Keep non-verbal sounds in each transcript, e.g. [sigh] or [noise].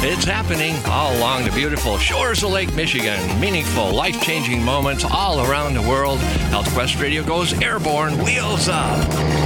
It's happening all along the beautiful shores of Lake Michigan. Meaningful, life changing moments all around the world. Health Quest Radio goes airborne, wheels up.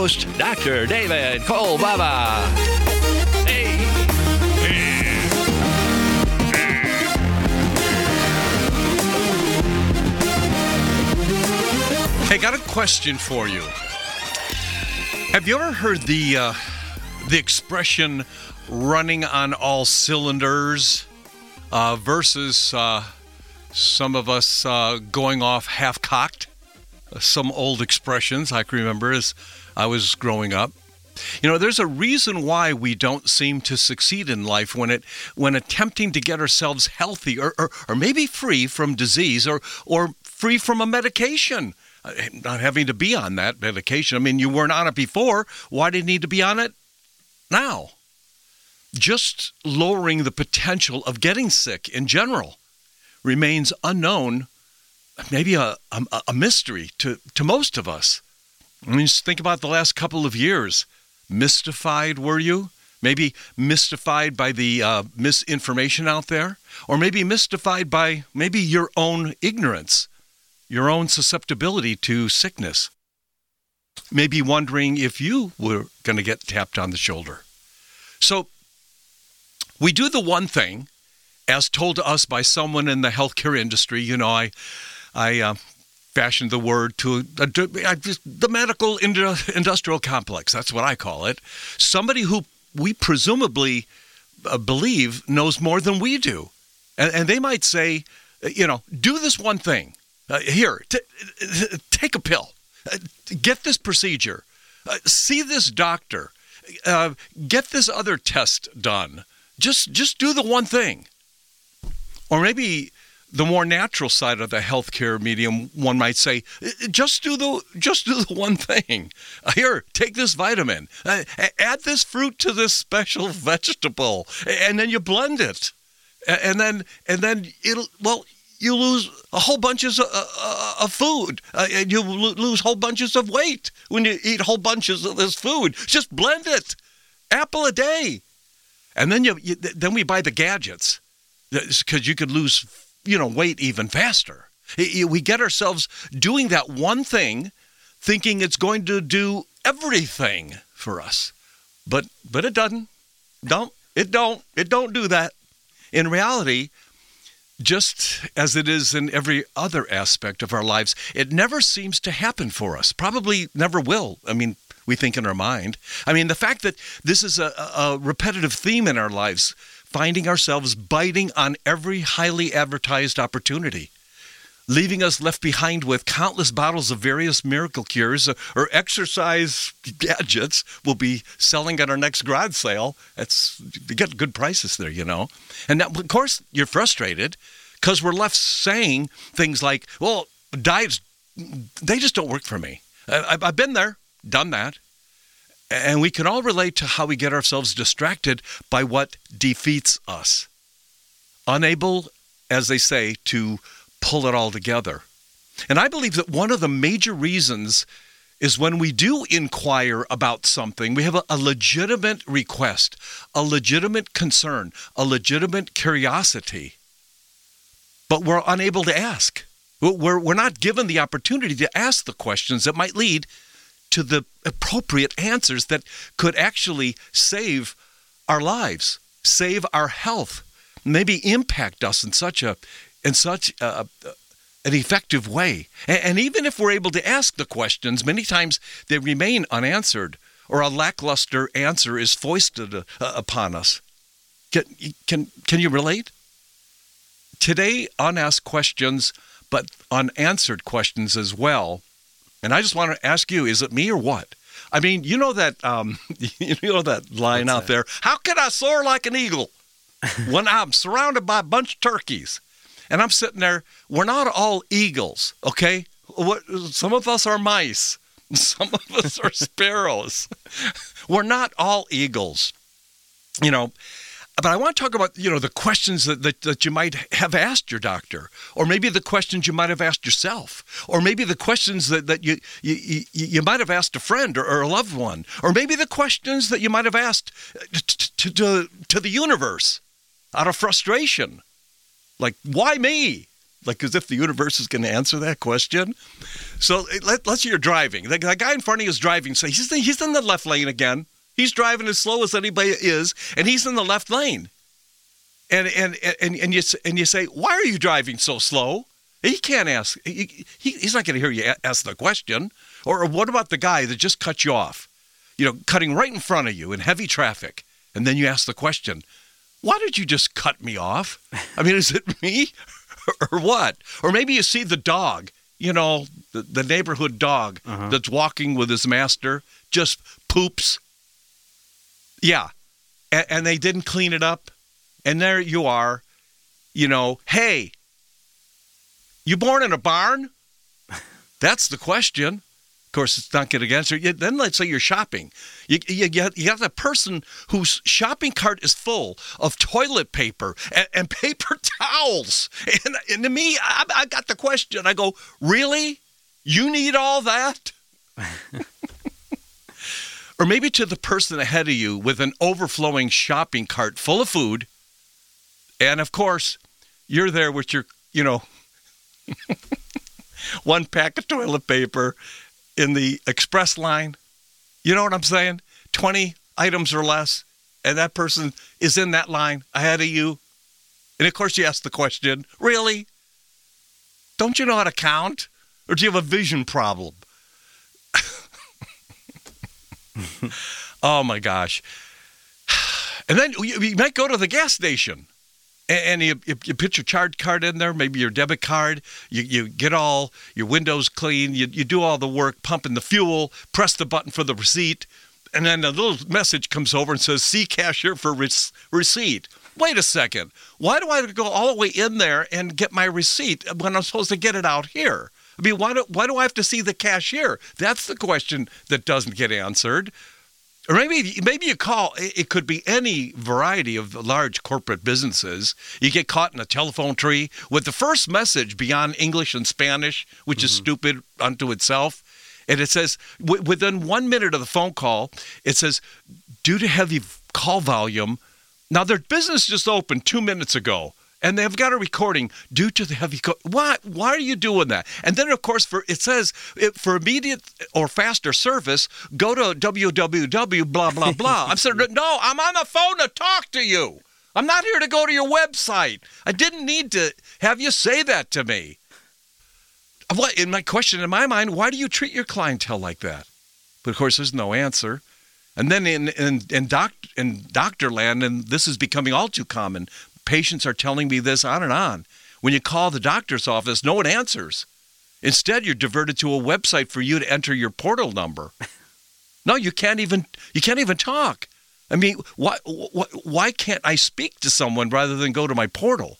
Dr. David Kolbaba. Hey. Got a question for you. Have you ever heard the uh, the expression "running on all cylinders" uh, versus uh, some of us uh, going off half cocked? Some old expressions I can remember as I was growing up. You know, there's a reason why we don't seem to succeed in life when it when attempting to get ourselves healthy or, or, or maybe free from disease or or free from a medication. Uh, Not having to be on that medication. I mean, you weren't on it before. Why do you need to be on it now? Just lowering the potential of getting sick in general remains unknown, maybe a, a, a mystery to, to most of us. I mean, just think about the last couple of years. Mystified, were you? Maybe mystified by the uh, misinformation out there? Or maybe mystified by maybe your own ignorance, your own susceptibility to sickness? Maybe wondering if you were going to get tapped on the shoulder. So, we do the one thing, as told to us by someone in the healthcare industry. You know, I, I uh, fashioned the word to just, the medical industrial complex. That's what I call it. Somebody who we presumably uh, believe knows more than we do, and, and they might say, uh, you know, do this one thing. Uh, here, t- uh, take a pill. Uh, get this procedure. Uh, see this doctor. Get this other test done. Just just do the one thing. Or maybe the more natural side of the healthcare medium, one might say, "Uh, just do the just do the one thing. [laughs] Here, take this vitamin. Uh, add this fruit to this special [laughs] vegetable, and then you blend it, and then and then it'll well. You lose a whole bunches of, uh, of food, uh, and you lo- lose whole bunches of weight when you eat whole bunches of this food. Just blend it, apple a day, and then you, you then we buy the gadgets because you could lose you know weight even faster. We get ourselves doing that one thing thinking it's going to do everything for us. But but it doesn't. Don't it don't it don't do that. In reality just as it is in every other aspect of our lives it never seems to happen for us. Probably never will i mean we think in our mind. I mean the fact that this is a a repetitive theme in our lives finding ourselves biting on every highly advertised opportunity leaving us left behind with countless bottles of various miracle cures or exercise gadgets we'll be selling at our next garage sale. That's you get good prices there, you know. And of course, you're frustrated because we're left saying things like, "Well, diets they just don't work for me. I've been there, done that." And we can all relate to how we get ourselves distracted by what defeats us. Unable, as they say, to pull it all together. And I believe that one of the major reasons is when we do inquire about something, we have a, a legitimate request, a legitimate concern, a legitimate curiosity, but we're unable to ask. We're, we're not given the opportunity to ask the questions that might lead to the appropriate answers that could actually save our lives, save our health. maybe impact us in such a in such a, an effective way. And, and even if we're able to ask the questions, many times they remain unanswered or a lackluster answer is foisted uh, upon us. Can, can, can you relate? Today, unasked questions, but unanswered questions as well. And I just want to ask you: Is it me or what? I mean, you know that um, [laughs] you know that line What's out that? there. How can I soar like an eagle [laughs] when I'm surrounded by a bunch of turkeys? And I'm sitting there. We're not all eagles, okay? What, some of us are mice. [laughs] Some of us are sparrows. We're not all eagles. You know, but I want to talk about, you know, the questions that, that, that, you might have asked your doctor, or maybe the questions you might have asked yourself, or maybe the questions that, that you, you, you might have asked a friend or, or a loved one, or maybe the questions that you might have asked uh, to, to, to, to the universe out of frustration. Like, why me? Like, as if the universe is going to answer that question. So let, us say you're driving. The, the, guy in front of you is driving. So he's, he's in the left lane again. He's driving as slow as anybody is, and he's in the left lane. And and and and you and you say, why are you driving so slow? He can't ask. He, he, he's not going to hear you ask the question. Or, or what about the guy that just cut you off? You know, cutting right in front of you in heavy traffic, and then you ask the question, why did you just cut me off? I mean, is it me [laughs] or what? Or maybe you see the dog, you know, the, the neighborhood dog uh-huh. that's walking with his master, just poops. Yeah. And, and they didn't clean it up. And there you are, you know, hey, you born in a barn? [laughs] That's the question. Of course, it's not going to answer. Then let's say you're shopping. You, you, you, got the person whose shopping cart is full of toilet paper and, and [laughs] paper towels. And, and to me, I, I got the question. I go, really? You need all that? [laughs] or maybe to the person ahead of you with an overflowing shopping cart full of food. And of course, you're there with your, you know, [laughs] one pack of toilet paper in the express line. You know what I'm saying? 20 items or less, and that person is in that line ahead of you. And of course, you ask the question, really? Don't you know how to count? Or do you have a vision problem? [laughs] oh my gosh. [sighs] And then you might go to the gas station and, you, you, you, put your charge card in there, maybe your debit card. You, you get all your windows clean. You, you do all the work, pumping the fuel, press the button for the receipt, and then a little message comes over and says, "See cashier for re- receipt." Wait a second. Why do I go all the way in there and get my receipt when I'm supposed to get it out here? I mean, why do, why do I have to see the cashier? That's the question that doesn't get answered. Or maybe maybe you call it could be any variety of large corporate businesses. You get caught in a telephone tree with the first message beyond English and Spanish, which mm-hmm. is stupid unto itself. And it says w- within one minute of the phone call, it says due to heavy call volume. Now their business just opened two minutes ago and they've got a recording due to the heavy co- why why are you doing that? And then of course for it says it, for immediate or faster service go to www blah blah [laughs] blah. I'm saying no i'm on the phone to talk to you. I'm not here to go to your website. I didn't need to have you say that to me. What in my question in my mind why do you treat your clientele like that? But of course there's no answer. And then in in in, doc, in doctor land, and this is becoming all too common patients are telling me this on and on. When you call the doctor's office, no one answers. Instead, you're diverted to a website for you to enter your portal number. [laughs] no, you can't even you can't even talk. I mean, why, why why can't I speak to someone rather than go to my portal?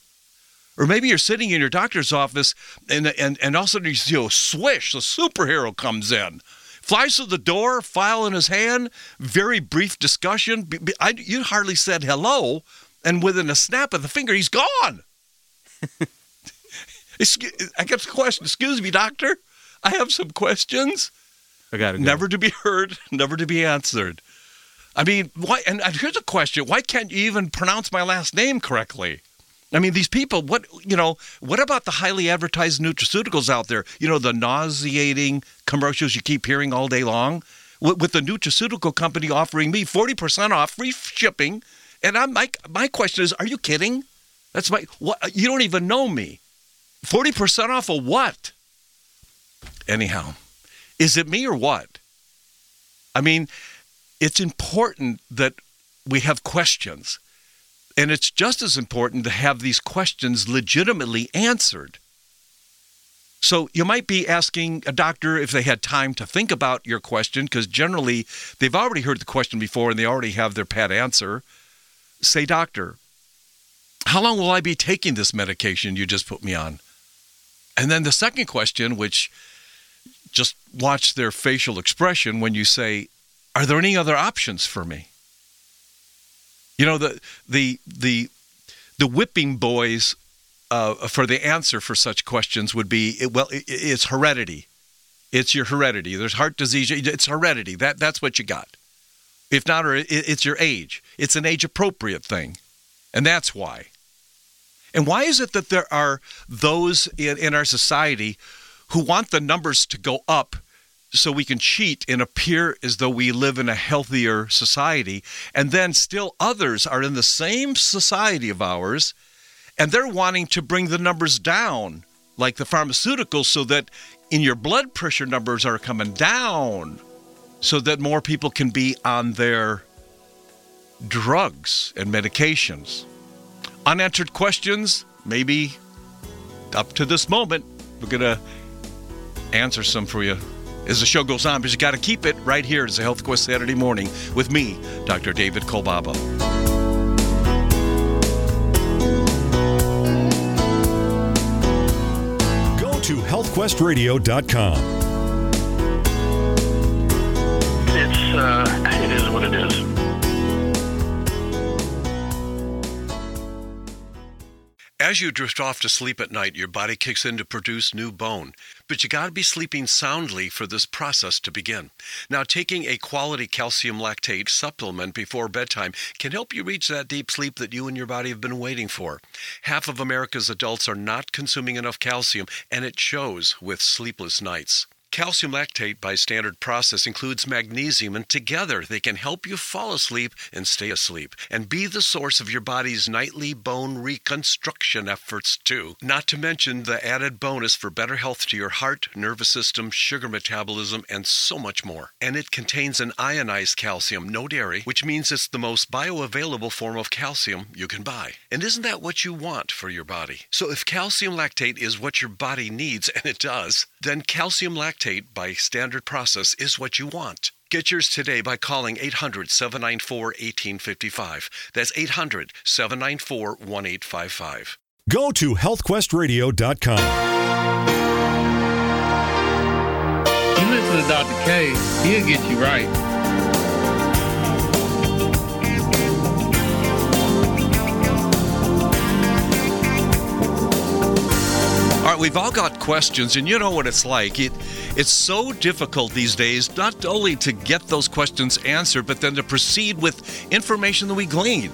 Or maybe you're sitting in your doctor's office and and and all of a sudden you see a swish, the superhero comes in, flies through the door, file in his hand, very brief discussion. I, you hardly said hello, and within a snap of the finger, he's gone. [laughs] I get the question. Excuse me, doctor. I have some questions. I got it. Never to be heard, [laughs] never to be answered. I mean, why? And here's a question: Why can't you even pronounce my last name correctly? I mean, these people. What you know? What about the highly advertised nutraceuticals out there? You know, the nauseating commercials you keep hearing all day long. With, with the nutraceutical company offering me forty percent off, free shipping and I'm my my question is, are you kidding? That's my what you don't even know me. 40% off of what? Anyhow, is it me or what? I mean, it's important that we have questions. And it's just as important to have these questions legitimately answered. So you might be asking a doctor if they had time to think about your question, because generally they've already heard the question before and they already have their pat answer. Say, doctor, how long will I be taking this medication you just put me on? And then the second question, which just watch their facial expression when you say, Are there any other options for me? You know, the the the the whipping boys uh, for the answer for such questions would be well, it, it's heredity. It's your heredity. There's heart disease. It's heredity. That that's what you got. If not, or it's your age. It's an age appropriate thing, and that's why. And why is it that there are those in, in our society who want the numbers to go up so we can cheat and appear as though we live in a healthier society, and then still others are in the same society of ours, and they're wanting to bring the numbers down, like the pharmaceuticals, so that in your blood pressure numbers are coming down, so that more people can be on their drugs and medications unanswered questions, maybe up to this moment, we're going to answer some for you as the show goes on, but you got to keep it right here. It's a Health Quest Saturday morning with me, Dr. David Kolbaba. Go to healthquestradio.com. As you drift off to sleep at night, your body kicks in to produce new bone. But you got to be sleeping soundly for this process to begin. Now, taking a quality calcium lactate supplement before bedtime can help you reach that deep sleep that you and your body have been waiting for. Half of America's adults are not consuming enough calcium, and it shows with sleepless nights. Calcium lactate by standard process includes magnesium, and together they can help you fall asleep and stay asleep and be the source of your body's nightly bone reconstruction efforts, too. Not to mention the added bonus for better health to your heart, nervous system, sugar metabolism, and so much more. And it contains an ionized calcium, no dairy, which means it's the most bioavailable form of calcium you can buy. And isn't that what you want for your body? So if calcium lactate is what your body needs, [laughs] and it does, then calcium lactate by standard process is what you want. Get yours today by calling 800 794 1855. That's 800 794 1855. Go to healthquestradio.com. You listen to Dr. K, he'll get you right. We've all got questions, and you know what it's like. It, it's so difficult these days not only to get those questions answered, but then to proceed with information that we glean.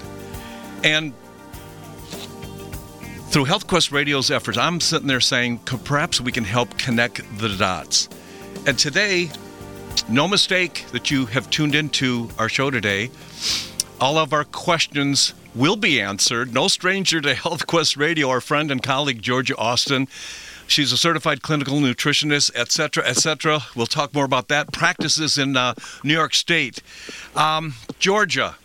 And through HealthQuest Radio's efforts, I'm sitting there saying perhaps we can help connect the dots. And today, no mistake that you have tuned into our show today. All of our questions will be answered. No stranger to HealthQuest Radio, our friend and colleague Georgia Austin. She's a certified clinical nutritionist, et cetera, et cetera. We'll talk more about that. Practices in uh, New York State. Um, Georgia,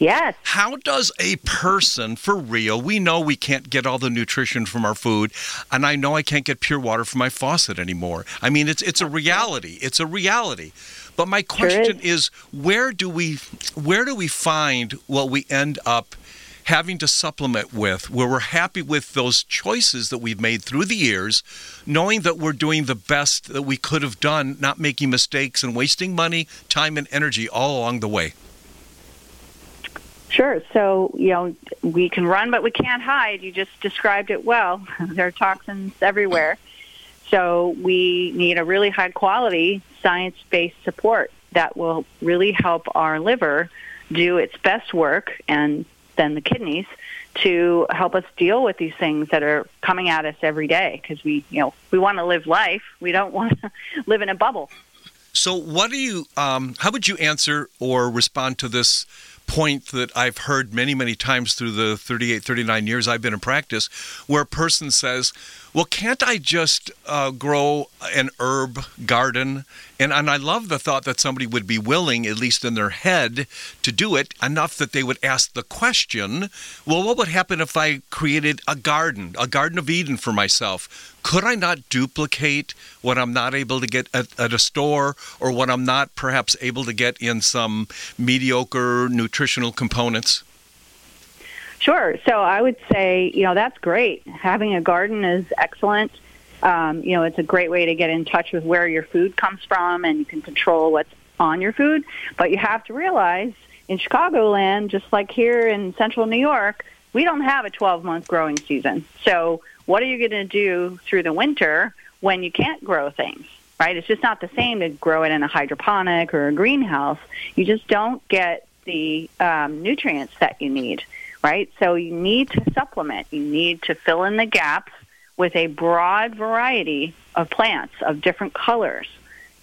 Yes. how does a person, for real, we know we can't get all the nutrition from our food, and I know I can't get pure water from my faucet anymore. I mean, it's it's a reality. It's a reality. But my question is, where do we where do we find what we end up having to supplement with where we're happy with those choices that we've made through the years, knowing that we're doing the best that we could have done, not making mistakes and wasting money, time and energy all along the way? Sure. So, you know, we can run, but we can't hide. You just described it well. [laughs] there are toxins everywhere. So, we need a really high quality science based support that will really help our liver do its best work and then the kidneys to help us deal with these things that are coming at us every day because we, you know, we want to live life. We don't [laughs] want to live in a bubble. So, what do you? Um, how would you answer or respond to this point that I've heard many, many times through the 38, 39 years I've been in practice, where a person says, well, can't I just uh, grow an herb garden? And, and I love the thought that somebody would be willing, at least in their head, to do it enough that they would ask the question well, what would happen if I created a garden, a Garden of Eden for myself? Could I not duplicate what I'm not able to get at, at a store or what I'm not perhaps able to get in some mediocre nutritional components? Sure. So I would say, you know, that's great. Having a garden is excellent. Um, you know, it's a great way to get in touch with where your food comes from and you can control what's on your food. But you have to realize in Chicagoland, just like here in central New York, we don't have a 12 month growing season. So what are you going to do through the winter when you can't grow things? Right? It's just not the same to grow it in a hydroponic or a greenhouse. You just don't get the um, nutrients that you need right? So you need to supplement. You need to fill in the gaps with a broad variety of plants of different colors.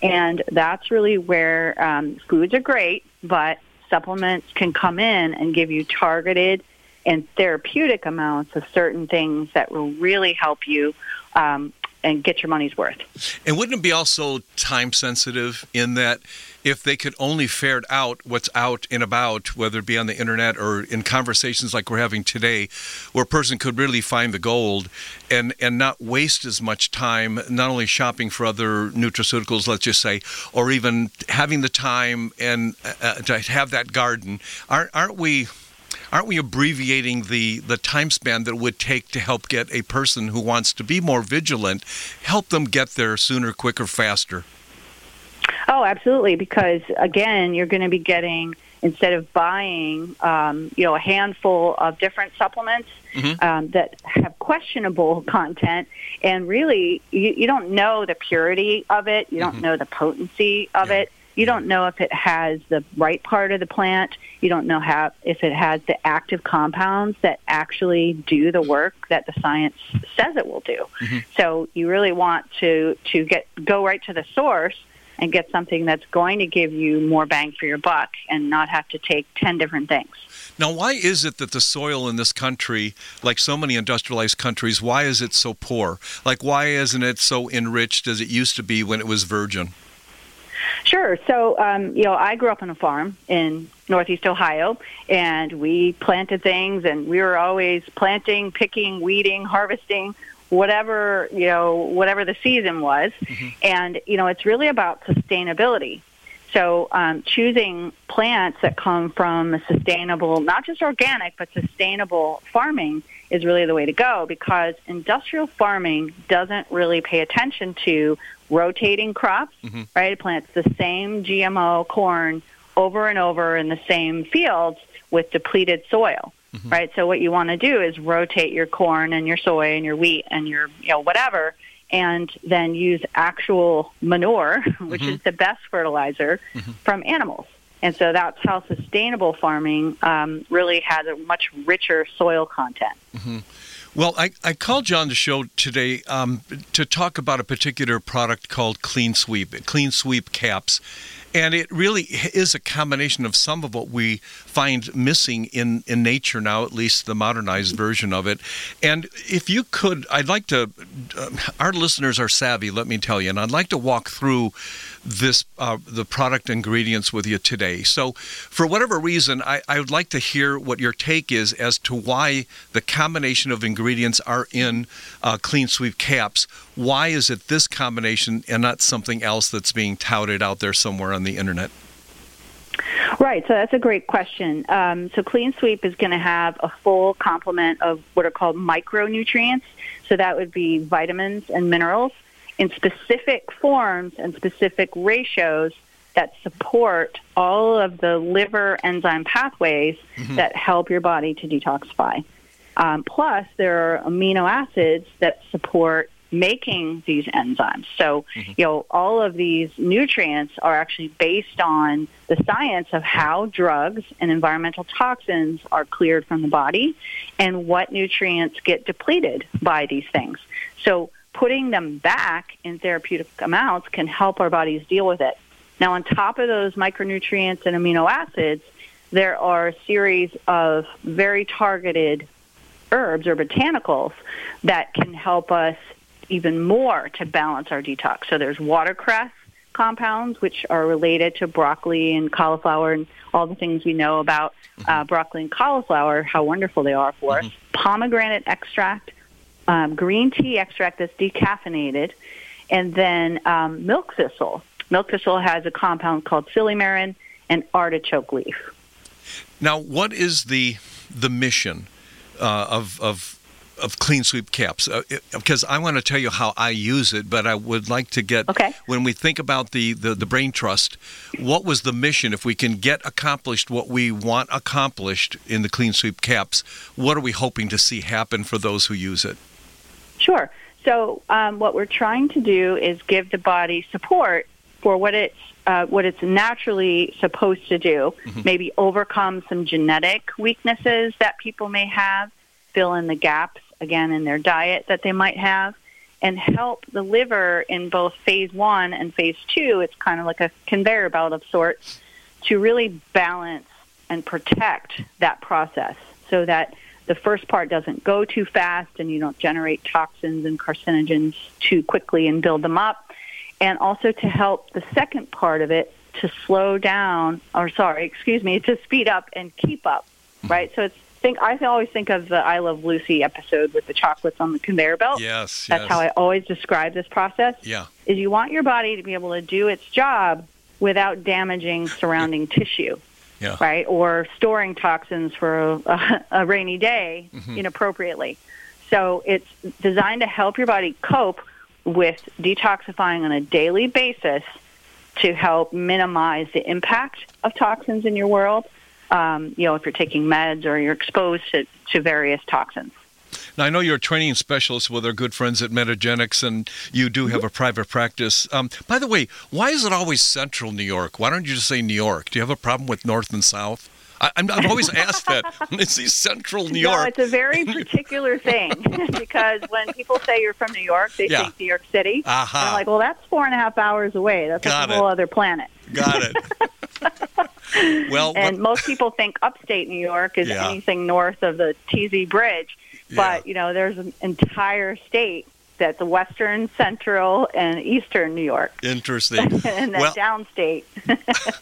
And that's really where um, foods are great, but supplements can come in and give you targeted and therapeutic amounts of certain things that will really help you um, and get your money's worth. And wouldn't it be also time sensitive in that if they could only ferret out what's out and about, whether it be on the internet or in conversations like we're having today, where a person could really find the gold and, and not waste as much time, not only shopping for other nutraceuticals, let's just say, or even having the time and uh, to have that garden. Aren't, aren't we? Aren't we abbreviating the, the time span that it would take to help get a person who wants to be more vigilant, help them get there sooner, quicker, faster? Oh, absolutely. Because again, you're going to be getting instead of buying, um, you know, a handful of different supplements mm-hmm. um, that have questionable content, and really, you, you, don't know the purity of it. You don't mm-hmm. know the potency of yeah. it. You don't know if it has the right part of the plant. You don't know how if it has the active compounds that actually do the work that the science says it will do. Mm-hmm. So you really want to to get go right to the source and get something that's going to give you more bang for your buck and not have to take 10 different things. Now, why is it that the soil in this country, like so many industrialized countries, why is it so poor? Like, why isn't it so enriched as it used to be when it was virgin? Sure. So, um, you know, I grew up on a farm in Northeast Ohio, and we planted things, and we were always planting, picking, weeding, harvesting, whatever you know, whatever the season was. Mm-hmm. And you know, it's really about sustainability. So, um, choosing plants that come from a sustainable, not just organic, but sustainable farming is really the way to go because industrial farming doesn't really pay attention to rotating crops, mm-hmm. right? It plants the same GMO corn over and over in the same fields with depleted soil. Mm-hmm. Right? So what you want to do is rotate your corn and your soy and your wheat and your you know whatever and then use actual manure, [laughs] which mm-hmm. is the best fertilizer mm-hmm. from animals. And so that's how sustainable farming um, really has a much richer soil content. Mm-hmm. Well, I, I called on the show today um, to talk about a particular product called Clean Sweep, Clean Sweep caps. And it really is a combination of some of what we find missing in, in nature now, at least the modernized version of it. And if you could, I'd like to, uh, our listeners are savvy, let me tell you, and I'd like to walk through this uh, the product ingredients with you today. So, for whatever reason, I, I would like to hear what your take is as to why the combination of ingredients are in uh, Clean Sweep caps. Why is it this combination and not something else that's being touted out there somewhere on the internet? Right, so that's a great question. Um, so Clean Sweep is going to have a full complement of what are called micronutrients. So that would be vitamins and minerals in specific forms and specific ratios that support all of the liver enzyme pathways mm-hmm. that help your body to detoxify. Um, plus, there are amino acids that support making these enzymes. So, mm-hmm. you know, all of these nutrients are actually based on the science of how drugs and environmental toxins are cleared from the body and what nutrients get depleted by these things. So, putting them back in therapeutic amounts can help our bodies deal with it. Now, on top of those micronutrients and amino acids, there are a series of very targeted herbs or botanicals that can help us even more to balance our detox. So there's watercress compounds, which are related to broccoli and cauliflower and all the things we know about uh, broccoli and cauliflower, how wonderful they are for us. Pomegranate extract, um, green tea extract that's decaffeinated, and then um, milk thistle. Milk thistle has a compound called silymarin and artichoke leaf. Now, what is the the mission uh, of of of clean sweep caps uh, because I want to tell you how I use it, but I would like to get okay. when we think about the, the the brain trust, what was the mission? If we can get accomplished what we want accomplished in the clean sweep caps, what are we hoping to see happen for those who use it? Sure. So um, what we're trying to do is give the body support for what it's uh, what it's naturally supposed to do. Mm-hmm. Maybe overcome some genetic weaknesses that people may have, fill in the gaps again in their diet that they might have, and help the liver in both phase one and phase two. It's kind of like a conveyor belt of sorts to really balance and protect that process so that the first part doesn't go too fast and you don't generate toxins and carcinogens too quickly and build them up. And also to help the second part of it to slow down, or sorry, excuse me, to speed up and keep up, right? Mm-hmm. So it's think I always think of the I Love Lucy episode with the chocolates on the conveyor belt. Yes, that's yes. how I always describe this process. Yeah, is you want your body to be able to do its job without damaging surrounding tissue yeah. right? Or storing toxins for a, a rainy day mm-hmm. inappropriately. So it's designed to help your body cope with detoxifying on a daily basis to help minimize the impact of toxins in your world. Um, you know, if you're taking meds or you're exposed to, to various toxins. Now, I know you're a training specialist with our good friends at Metagenics, and you do have a private practice. Um, by the way, why is it always central New York? Why don't you just say New York? Do you have a problem with north and south? I, have always [laughs] asked that. It's the central New York. No, it's a very [laughs] particular thing [laughs] because when people say you're from New York, they yeah. think New York City. Uh-huh. I'm like, well, that's four and a half hours away. That's Got a whole other planet. Got it. [laughs] well, and what, most people think upstate New York is Yeah. anything north of the TZ Bridge, but you know, there's an entire state that's the western, central, and eastern New York, interesting. [laughs] and Well- downstate. [laughs]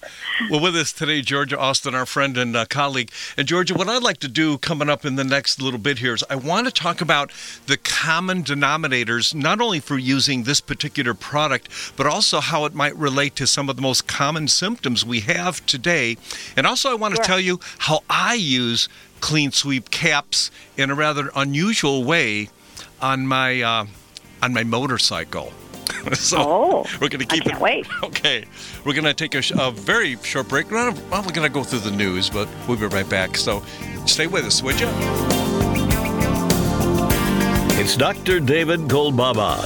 Well, with us today, Georgia Austin, our friend and uh, colleague. And Georgia, what I'd like to do coming up in the next little bit here is I want to talk about the common denominators, not only for using this particular product, but also how it might relate to some of the most common symptoms we have today. And also, I want to Sure. tell you how I use clean sweep caps in a rather unusual way on my uh, on my motorcycle. [laughs] so Oh, we're going to I keep can't it. wait. [laughs] Okay, we're going to take a, sh- a very short break. Well, we're going to go through the news, but we'll be right back. So stay with us, would you? It's Dr. David Kolbaba.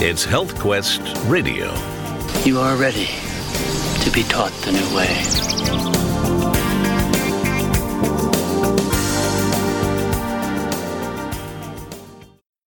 It's Health Quest Radio. You are ready to be taught the new way.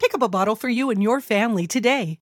Pick up a bottle for you and your family today.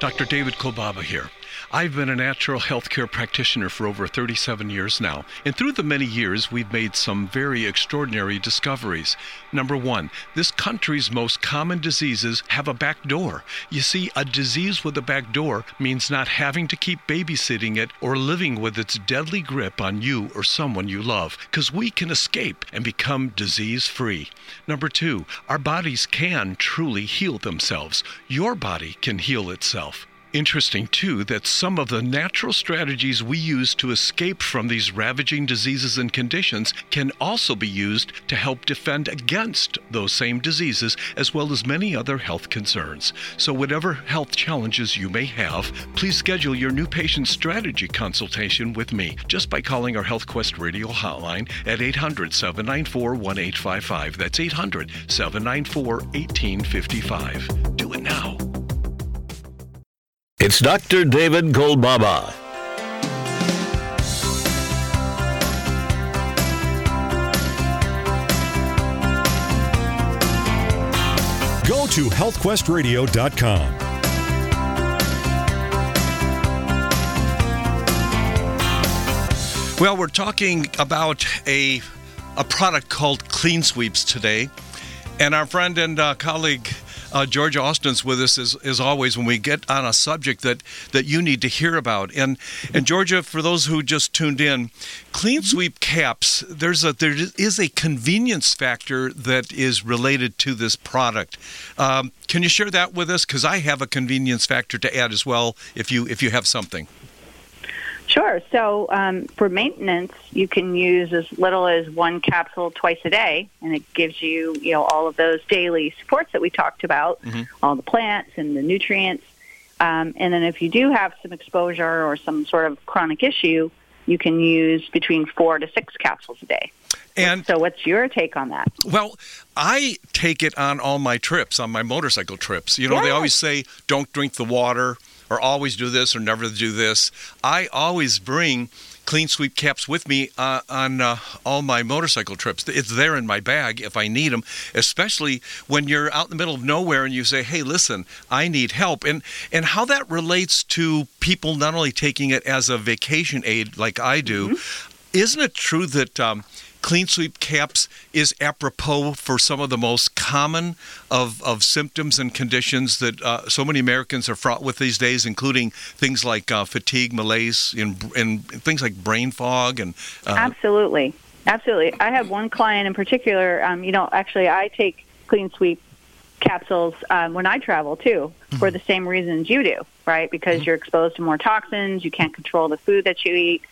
Dr. David Kolbaba here. I've been a natural healthcare practitioner for over 37 years now, and through the many years, we've made some very extraordinary discoveries. Number one, this country's most common diseases have a back door. You see, a disease with a back door means not having to keep babysitting it or living with its deadly grip on you or someone you love, because we can escape and become disease free. Number two, our bodies can truly heal themselves. Your body can heal itself. Interesting, too, that some of the natural strategies we use to escape from these ravaging diseases and conditions can also be used to help defend against those same diseases, as well as many other health concerns. So, whatever health challenges you may have, please schedule your new patient strategy consultation with me just by calling our HealthQuest radio hotline at 800 794 1855. That's 800 794 1855. Do it now. It's Dr. David Kolbaba. Go to healthquestradio.com. Well, we're talking about a a product called Clean Sweeps today, and our friend and uh, colleague uh, Georgia Austin's with us as, as always when we get on a subject that, that you need to hear about. And and Georgia, for those who just tuned in, Clean Sweep caps. There's a there is a convenience factor that is related to this product. Um, can you share that with us? Because I have a convenience factor to add as well. If you if you have something. Sure. So um, for maintenance, you can use as little as one capsule twice a day, and it gives you, you know, all of those daily supports that we talked about, mm-hmm. all the plants and the nutrients. Um, and then if you do have some exposure or some sort of chronic issue, you can use between four to six capsules a day. And so, what's your take on that? Well, I take it on all my trips, on my motorcycle trips. You know, yes. they always say, don't drink the water or always do this or never do this. I always bring clean sweep caps with me uh, on uh, all my motorcycle trips. It's there in my bag if I need them, especially when you're out in the middle of nowhere and you say, "Hey, listen, I need help." And and how that relates to people not only taking it as a vacation aid like I do, mm-hmm. isn't it true that um, Clean Sweep Caps is apropos for some of the most common of, of symptoms and conditions that uh, so many Americans are fraught with these days, including things like uh, fatigue, malaise, and, and things like brain fog. and uh, Absolutely. Absolutely. I have one client in particular. Um, you know, actually, I take Clean Sweep capsules um, when I travel too, mm-hmm. for the same reasons you do, right? Because mm-hmm. you're exposed to more toxins, you can't control the food that you eat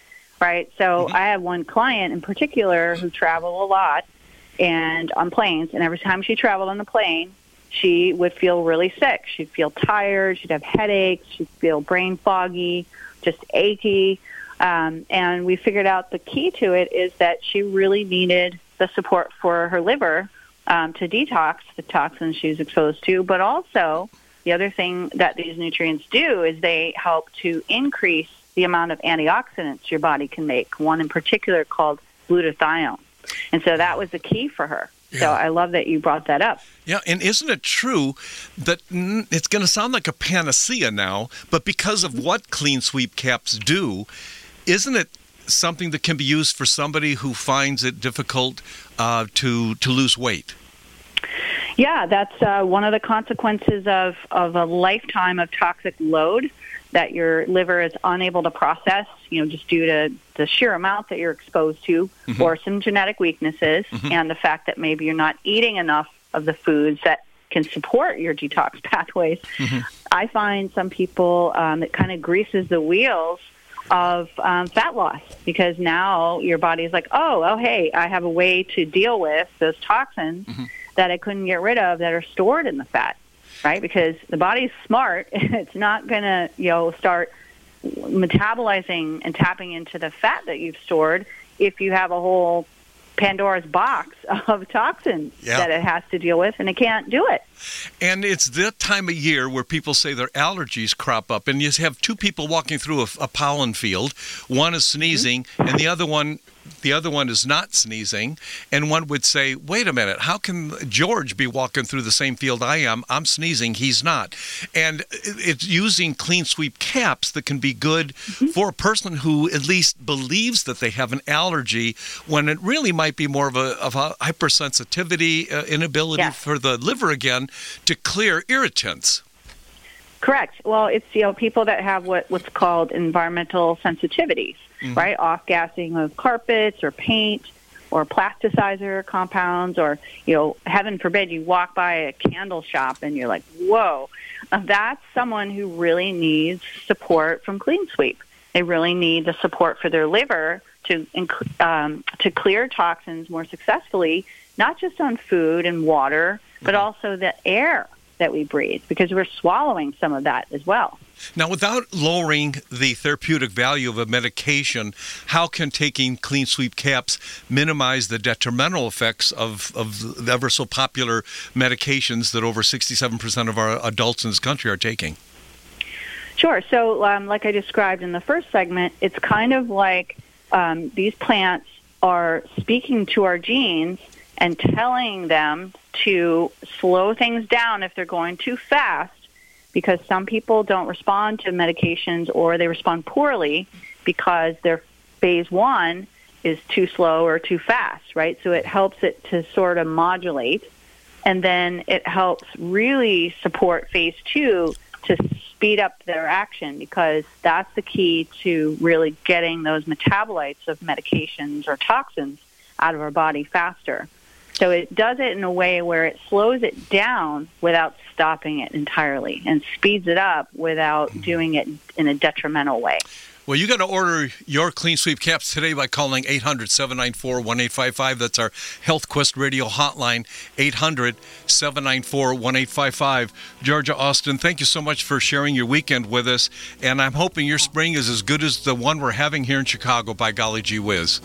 right? So mm-hmm. I have one client in particular who traveled a lot and on planes, and every time she traveled on the plane, she would feel really sick. She'd feel tired. She'd have headaches. She'd feel brain foggy, just achy. Um, and we figured out the key to it is that she really needed the support for her liver um, to detox the toxins she was exposed to, but also the other thing that these nutrients do is they help to increase the amount of antioxidants your body can make, one in particular called glutathione. And so that was the key for her. Yeah. So I love that you brought that up. Yeah, and isn't it true that it's going to sound like a panacea now, but because of what clean sweep caps do, isn't it something that can be used for somebody who finds it difficult uh, to to lose weight? Yeah, that's uh, one of the consequences of, of a lifetime of toxic load that your liver is unable to process, you know, just due to the sheer amount that you're exposed to, mm-hmm. or some genetic weaknesses, mm-hmm. and the fact that maybe you're not eating enough of the foods that can support your detox [laughs] pathways. Mm-hmm. I find some people um, it kind of greases the wheels of um, fat loss because now your body's like, oh, oh, hey, I have a way to deal with those toxins mm-hmm. that I couldn't get rid of that are stored in the fat right? Because the body's smart. [laughs] It's not going to, you know, start metabolizing and tapping into the fat that you've stored if you have a whole Pandora's box [laughs] of toxins that it has to deal with, and it can't do it. And it's that time of year where people say their allergies crop up, and you have two people walking through a, a pollen field. One is sneezing, mm-hmm. and the other one the other one is not sneezing. And one would say, wait a minute, how can George be walking through the same field I am? I'm sneezing, he's not. And it's using clean sweep caps that can be good mm-hmm. for a person who at least believes that they have an allergy when it really might be more of a, of a hypersensitivity, uh, inability for the liver again to clear irritants. Correct. Well, it's you know people that have what what's called environmental sensitivities, mm-hmm. right? Off gassing of carpets or paint or plasticizer compounds, or you know, heaven forbid, you walk by a candle shop and you're like, whoa, uh, that's someone who really needs support from Clean Sweep. They really need the support for their liver to um, to clear toxins more successfully, not just on food and water, but mm-hmm. also the air that we breathe because we're swallowing some of that as well. Now, without lowering the therapeutic value of a medication, how can taking clean sweep caps minimize the detrimental effects of, of the ever so popular medications that over 67% of our adults in this country are taking? Sure. So, um, like I described in the first segment, it's kind of like um, these plants are speaking to our genes and telling them to slow things down if they're going too fast because some people don't respond to medications or they respond poorly because their phase one is too slow or too fast, right? So it helps it to sort of modulate. And then it helps really support phase two to speed up their action because that's the key to really getting those metabolites of medications or toxins out of our body faster. So it does it in a way where it slows it down without stopping it entirely and speeds it up without mm-hmm. doing it in a detrimental way. Well, you got to order your Clean Sweep caps today by calling 800 794 1855. That's our Health Quest radio hotline, 800 794 1855. Georgia Austin, thank you so much for sharing your weekend with us. And I'm hoping your spring is as good as the one we're having here in Chicago, by golly gee whiz.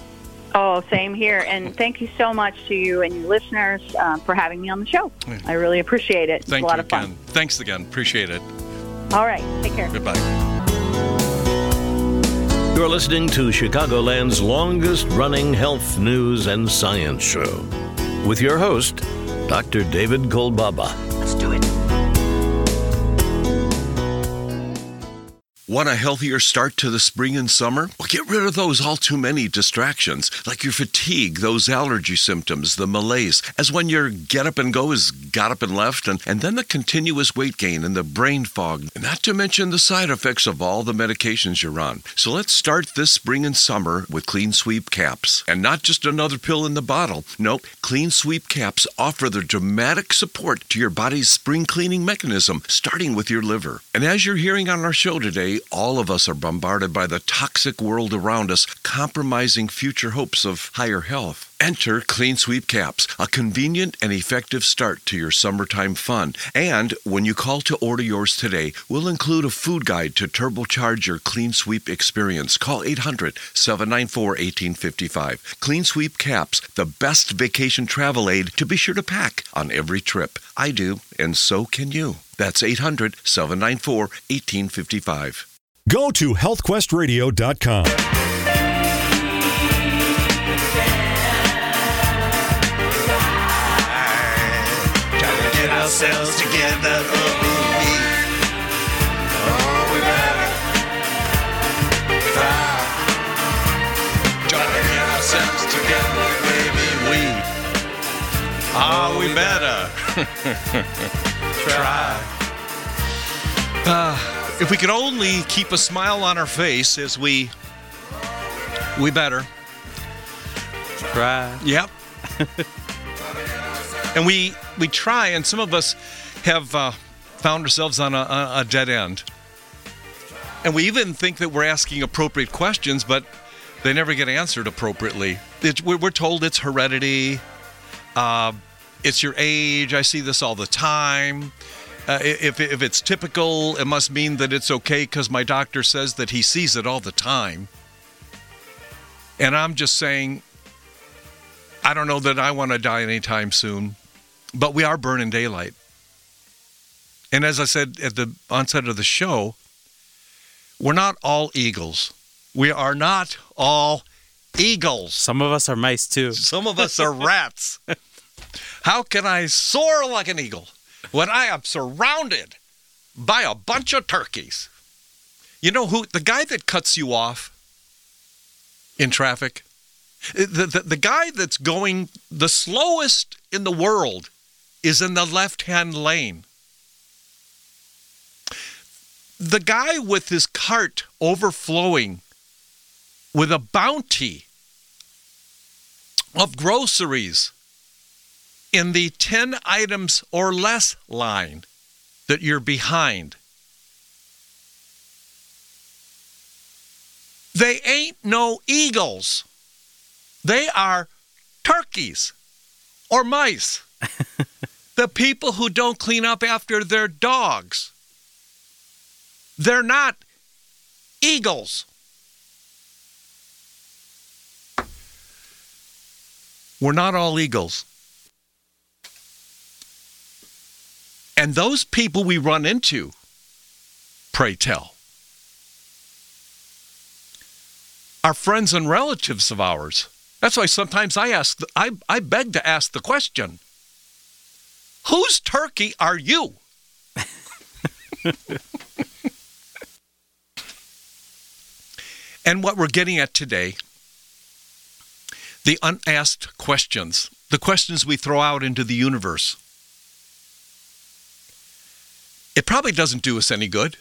Oh, same here. And thank you so much to you and your listeners uh, for having me on the show. I really appreciate it. Thank it's a lot you of fun. again. Thanks again. Appreciate it. All right. Take care. Goodbye. You're listening to Chicagoland's longest running health news and science show with your host, Dr. David Kolbaba. Let's do it. Want a healthier start to the spring and summer? Well, get rid of those all too many distractions, like your fatigue, those allergy symptoms, the malaise, as when your get up and go is got up and left, and, and then the continuous weight gain and the brain fog, not to mention the side effects of all the medications you're on. So let's start this spring and summer with Clean Sweep Caps. And not just another pill in the bottle. Nope, Clean Sweep Caps offer the dramatic support to your body's spring cleaning mechanism, starting with your liver. And as you're hearing on our show today, all of us are bombarded by the toxic world around us, compromising future hopes of higher health. Enter Clean Sweep Caps, a convenient and effective start to your summertime fun. And when you call to order yours today, we'll include a food guide to turbocharge your Clean Sweep experience. Call 800 794 1855. Clean Sweep Caps, the best vacation travel aid to be sure to pack on every trip. I do, and so can you. That's 800 794 1855. Go to healthquestradio.com. ourselves together. Oh, we, oh, we better try. Try to get ourselves together, baby. We. Oh, we better [laughs] try. Uh, if we could only keep a smile on our face as we we better try. Yep. [laughs] and we we try, and some of us have uh, found ourselves on a, a, dead end. And we even think that we're asking appropriate questions, but they never get answered appropriately. we're, we're, told it's heredity, uh, it's your age. I see this all the time. Uh, if, if it's typical, it must mean that it's okay because my doctor says that he sees it all the time. And I'm just saying, I don't know that I want to die anytime soon, but we are burning daylight. And as I said at the onset of the show, we're not all eagles. We are not all eagles. Some of us are mice too. [laughs] Some of us are rats. How can I soar like an eagle when I am surrounded by a bunch of turkeys? You know who? The guy that cuts you off in traffic, the, the, the guy that's going the slowest in the world is in the left hand lane. The guy with his cart overflowing with a bounty of groceries in the 10 items or less line that you're behind. They ain't no eagles. They are turkeys or mice. [laughs] the people who don't clean up after their dogs. They're not eagles. We're not all eagles. And those people we run into, pray tell, are friends and relatives of ours. That's why sometimes I ask, I, I beg to ask the question whose turkey are you? and what we're getting at today the unasked questions, the questions we throw out into the universe. It probably doesn't do us any good.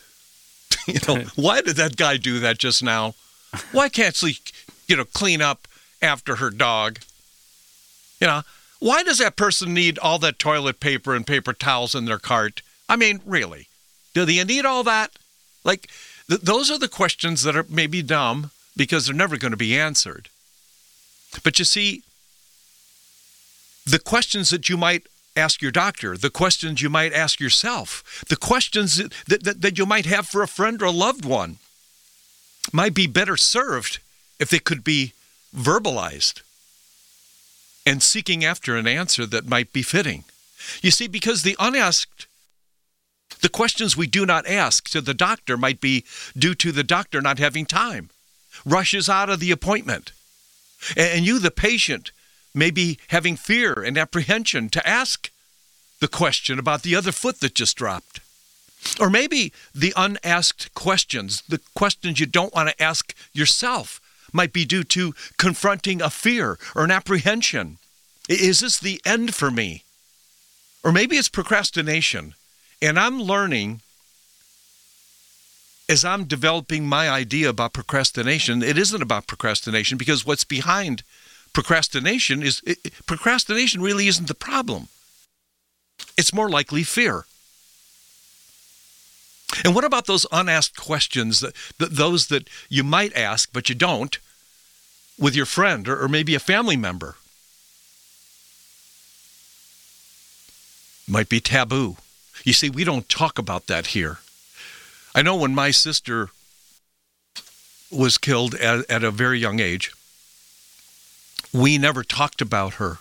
[laughs] you know, [laughs] why did that guy do that just now? Why can't she, you know, clean up after her dog? You know, why does that person need all that toilet paper and paper towels in their cart? I mean, really, do they need all that? Like, th- those are the questions that are maybe dumb because they're never going to be answered. But you see, the questions that you might ask your doctor, the questions you might ask yourself, the questions that, that, that you might have for a friend or a loved one might be better served if they could be verbalized and seeking after an answer that might be fitting. You see, because the unasked, the questions we do not ask to the doctor might be due to the doctor not having time, rushes out of the appointment and you, the patient, may be having fear and apprehension to ask the question about the other foot that just dropped. Or maybe the unasked questions, the questions you don't want to ask yourself, might be due to confronting a fear or an apprehension. Is this the end for me? Or maybe it's procrastination. And I'm learning as I'm developing my idea about procrastination, it isn't about procrastination because what's behind procrastination is it, procrastination really isn't the problem. It's more likely fear. And what about those unasked questions that, that those that you might ask but you don't with your friend or, or maybe a family member? Might be taboo. You see, we don't talk about that here. I know when my sister was killed at, at a very young age, we never talked about her.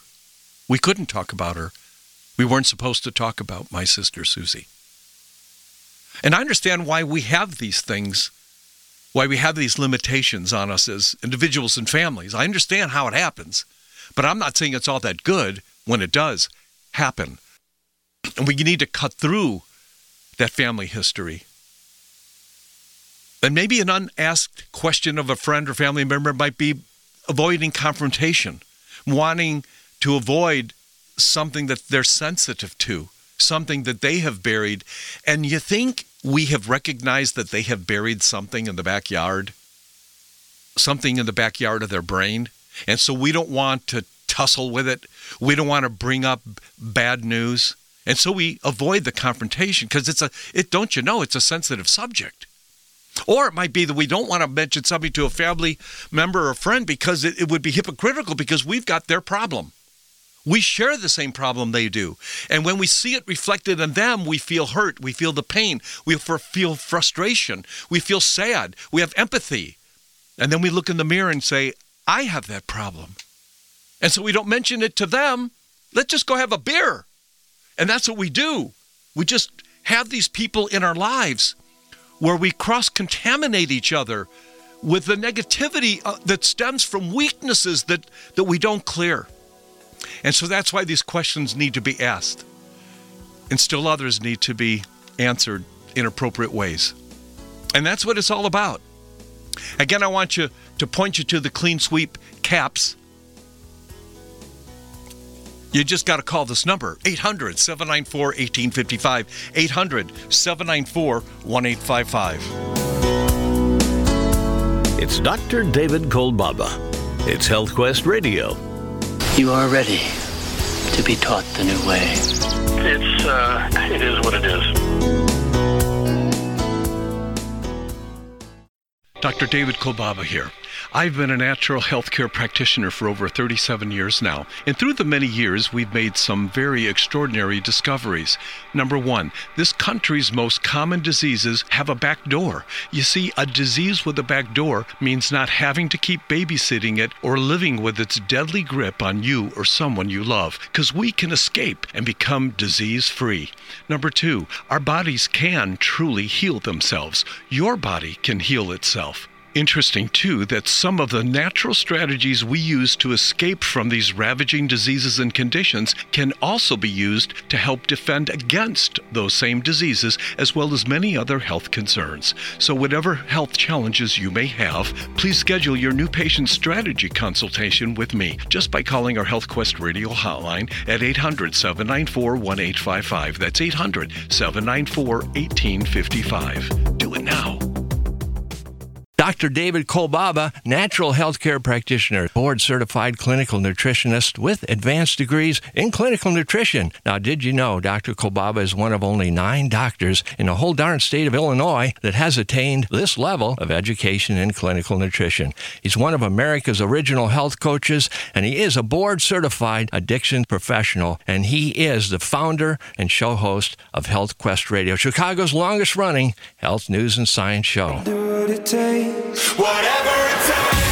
We couldn't talk about her. We weren't supposed to talk about my sister Susie. And I understand why we have these things, why we have these limitations on us as individuals and families. I understand how it happens, but I'm not saying it's all that good when it does happen. And we need to cut through that family history and maybe an unasked question of a friend or family member might be avoiding confrontation, wanting to avoid something that they're sensitive to, something that they have buried. And you think we have recognized that they have buried something in the backyard, something in the backyard of their brain. And so we don't want to tussle with it. We don't want to bring up bad news. And so we avoid the confrontation because it's a it don't you know it's a sensitive subject. Or it might be that we don't want to mention something to a family member or friend because it, it would be hypocritical because we've got their problem. We share the same problem they do. And when we see it reflected in them, we feel hurt. We feel the pain. We feel frustration. We feel sad. We have empathy. And then we look in the mirror and say, I have that problem. And so we don't mention it to them. Let's just go have a beer. And that's what we do. We just have these people in our lives where we cross contaminate each other with the negativity uh, that stems from weaknesses that, that we don't clear. And so that's why these questions need to be asked. And still others need to be answered in appropriate ways. And that's what it's all about. Again, I want you to point you to the clean sweep caps. You just got to call this number 800 794 1855. 800 794 1855. It's Dr. David Kolbaba. It's HealthQuest Radio. You are ready to be taught the new way. It's, uh, it is what it is. Dr. David Kolbaba here. I've been a natural health care practitioner for over 37 years now, and through the many years, we've made some very extraordinary discoveries. Number one, this country's most common diseases have a back door. You see, a disease with a back door means not having to keep babysitting it or living with its deadly grip on you or someone you love, because we can escape and become disease free. Number two, our bodies can truly heal themselves. Your body can heal itself. Interesting, too, that some of the natural strategies we use to escape from these ravaging diseases and conditions can also be used to help defend against those same diseases, as well as many other health concerns. So, whatever health challenges you may have, please schedule your new patient strategy consultation with me just by calling our Health Quest radio hotline at 800 794 1855. That's 800 794 1855. Do it now. Dr. David Kolbaba, natural healthcare practitioner, board certified clinical nutritionist with advanced degrees in clinical nutrition. Now, did you know Dr. Kolbaba is one of only nine doctors in the whole darn state of Illinois that has attained this level of education in clinical nutrition? He's one of America's original health coaches, and he is a board certified addiction professional, and he is the founder and show host of Health Quest Radio, Chicago's longest running health news and science show. Whatever it takes.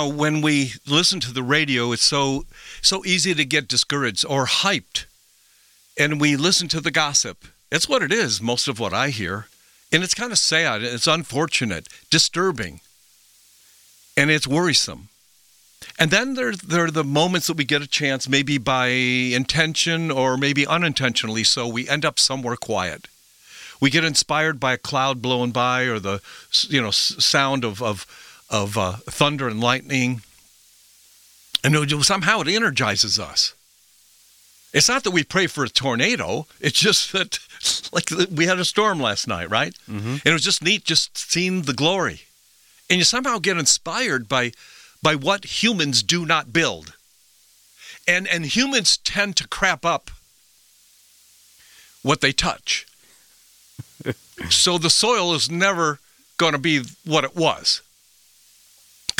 Know, when we listen to the radio, it's so so easy to get discouraged or hyped. And we listen to the gossip. It's what it is, most of what I hear. And it's kind of sad, it's unfortunate, disturbing. And it's worrisome. And then there, there are the moments that we get a chance, maybe by intention or maybe unintentionally, so we end up somewhere quiet. We get inspired by a cloud blowing by or the you know sound of of, of uh, thunder and lightning, and it- somehow it energizes us. It's not that we pray for a tornado. It's just that, [laughs] like we had a storm last night, right? Mm-hmm. And it was just neat, just seeing the glory, and you somehow get inspired by by what humans do not build, and and humans tend to crap up what they touch. [laughs] so the soil is never going to be what it was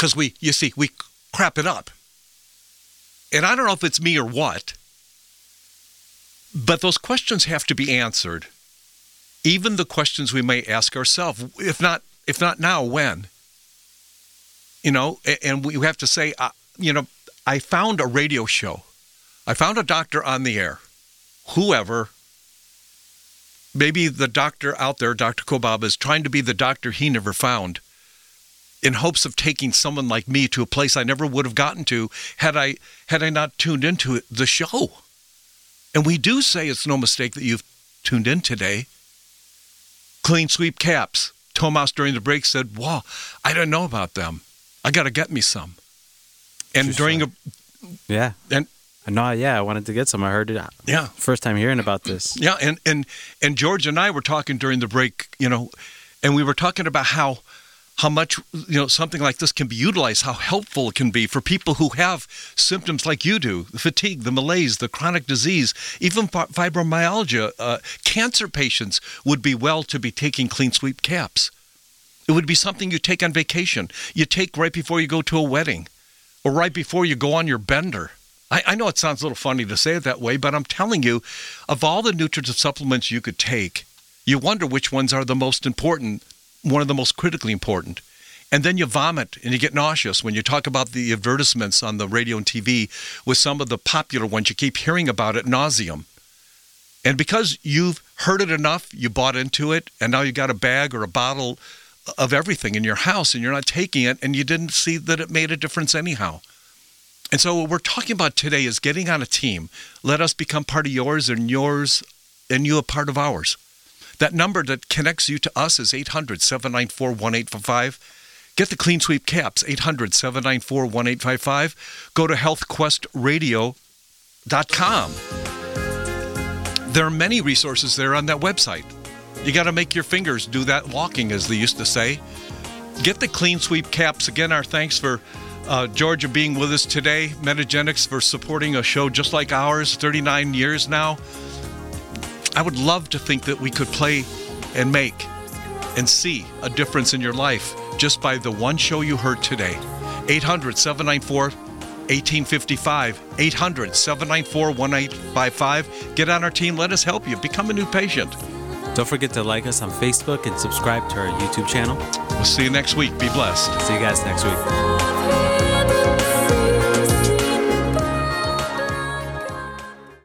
because we, you see, we crap it up. And I don't know if it's me or what, but those questions have to be answered. Even the questions we may ask ourselves, if not, if not now, when? You know, and we have to say, uh, you know, I found a radio show. I found a doctor on the air, whoever, maybe the doctor out there, Dr. Kolbaba, is trying to be the doctor he never found in hopes of taking someone like me to a place I never would have gotten to had I had I not tuned into it, the show. And we do say it's no mistake that you've tuned in today. Clean sweep caps. Tomas during the break said, Wow, I didn't know about them. I gotta get me some. And during a Yeah. and No, yeah, I wanted to get some. I heard it. Uh, yeah. First time hearing about this. Yeah, and and and George and I were talking during the break, you know, and we were talking about how how much you know something like this can be utilized, how helpful it can be for people who have symptoms like you do, the fatigue, the malaise, the chronic disease, even fibromyalgia. Uh, cancer patients would be well to be taking clean sweep caps. It would be something you take on vacation. You take right before you go to a wedding or right before you go on your bender. I, I know it sounds a little funny to say it that way, but I'm telling you, of all the nutritive supplements you could take, you wonder which ones are the most important, one of the most critically important. And then you vomit and you get nauseous when you talk about the advertisements on the radio and TV with some of the popular ones. You keep hearing about it nauseum. And because you've heard it enough, you bought into it, and now you got a bag or a bottle of everything in your house and you're not taking it, and you didn't see that it made a difference anyhow. And so, what we're talking about today is getting on a team. Let us become part of yours and yours and you a part of ours. That number that connects you to us is 800 794 1855. Get the Clean Sweep caps, 800 794 1855. Go to healthquestradio.com. There are many resources there on that website. You got to make your fingers do that walking, as they used to say. Get the Clean Sweep caps. Again, our thanks for uh, Georgia being with us today, Metagenics for supporting a show just like ours, 39 years now. I would love to think that we could play and make and see a difference in your life just by the one show you heard today. 800 794 1855. 800 794 1855. Get on our team. Let us help you. Become a new patient. Don't forget to like us on Facebook and subscribe to our YouTube channel. We'll see you next week. Be blessed. See you guys next week.